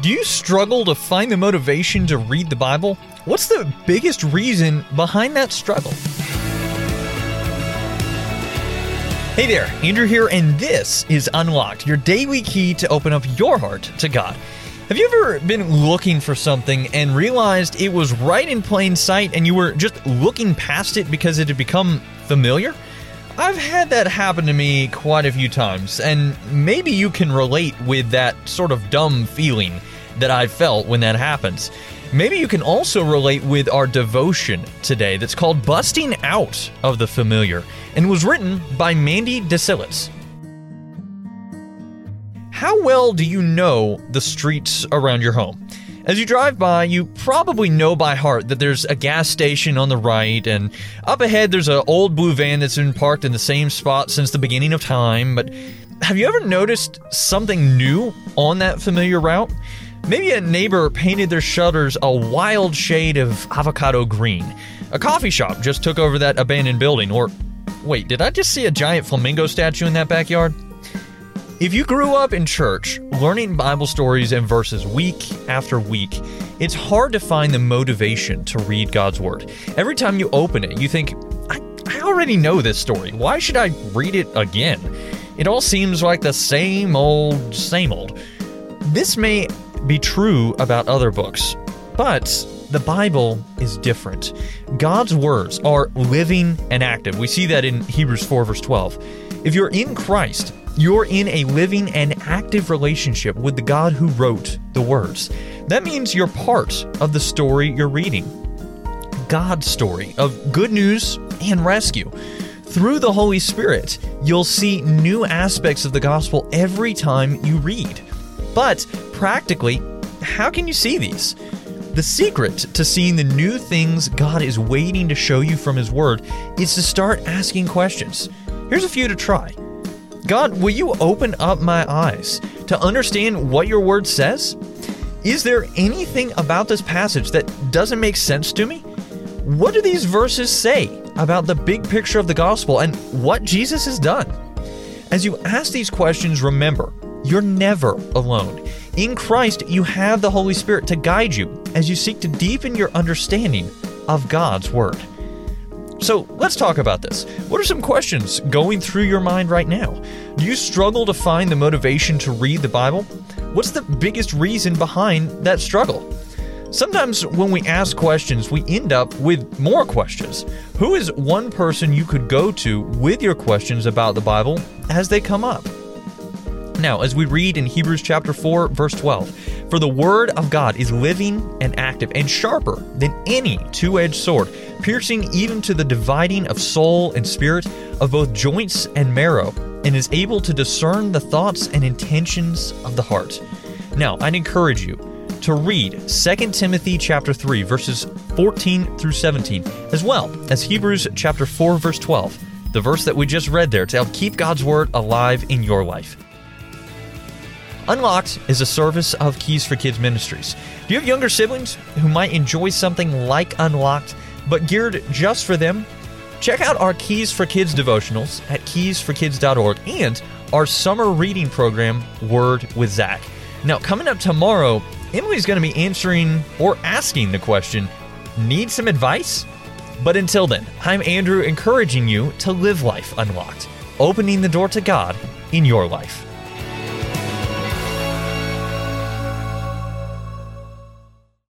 Do you struggle to find the motivation to read the Bible? What's the biggest reason behind that struggle? Hey there, Andrew here, and this is Unlocked, your daily key to open up your heart to God. Have you ever been looking for something and realized it was right in plain sight and you were just looking past it because it had become familiar? I've had that happen to me quite a few times, and maybe you can relate with that sort of dumb feeling that I felt when that happens. Maybe you can also relate with our devotion today that's called Busting Out of the Familiar and was written by Mandy DeSillis. How well do you know the streets around your home? As you drive by, you probably know by heart that there's a gas station on the right, and up ahead there's an old blue van that's been parked in the same spot since the beginning of time. But have you ever noticed something new on that familiar route? Maybe a neighbor painted their shutters a wild shade of avocado green. A coffee shop just took over that abandoned building, or wait, did I just see a giant flamingo statue in that backyard? If you grew up in church, learning Bible stories and verses week after week, it's hard to find the motivation to read God's Word. Every time you open it, you think, I, I already know this story. Why should I read it again? It all seems like the same old, same old. This may be true about other books, but the Bible is different. God's words are living and active. We see that in Hebrews 4, verse 12. If you're in Christ, you're in a living and active relationship with the God who wrote the words. That means you're part of the story you're reading. God's story of good news and rescue. Through the Holy Spirit, you'll see new aspects of the gospel every time you read. But practically, how can you see these? The secret to seeing the new things God is waiting to show you from His Word is to start asking questions. Here's a few to try. God, will you open up my eyes to understand what your word says? Is there anything about this passage that doesn't make sense to me? What do these verses say about the big picture of the gospel and what Jesus has done? As you ask these questions, remember, you're never alone. In Christ, you have the Holy Spirit to guide you as you seek to deepen your understanding of God's Word. So let's talk about this. What are some questions going through your mind right now? Do you struggle to find the motivation to read the Bible? What's the biggest reason behind that struggle? Sometimes when we ask questions, we end up with more questions. Who is one person you could go to with your questions about the Bible as they come up? Now, as we read in Hebrews chapter 4, verse 12, for the word of God is living and active and sharper than any two edged sword, piercing even to the dividing of soul and spirit, of both joints and marrow, and is able to discern the thoughts and intentions of the heart. Now, I'd encourage you to read 2 Timothy chapter 3 verses 14 through 17 as well as Hebrews chapter 4 verse 12, the verse that we just read there to help keep God's word alive in your life. Unlocked is a service of Keys for Kids Ministries. Do you have younger siblings who might enjoy something like Unlocked, but geared just for them? Check out our Keys for Kids devotionals at keysforkids.org and our summer reading program, Word with Zach. Now, coming up tomorrow, Emily's going to be answering or asking the question Need some advice? But until then, I'm Andrew encouraging you to live life unlocked, opening the door to God in your life.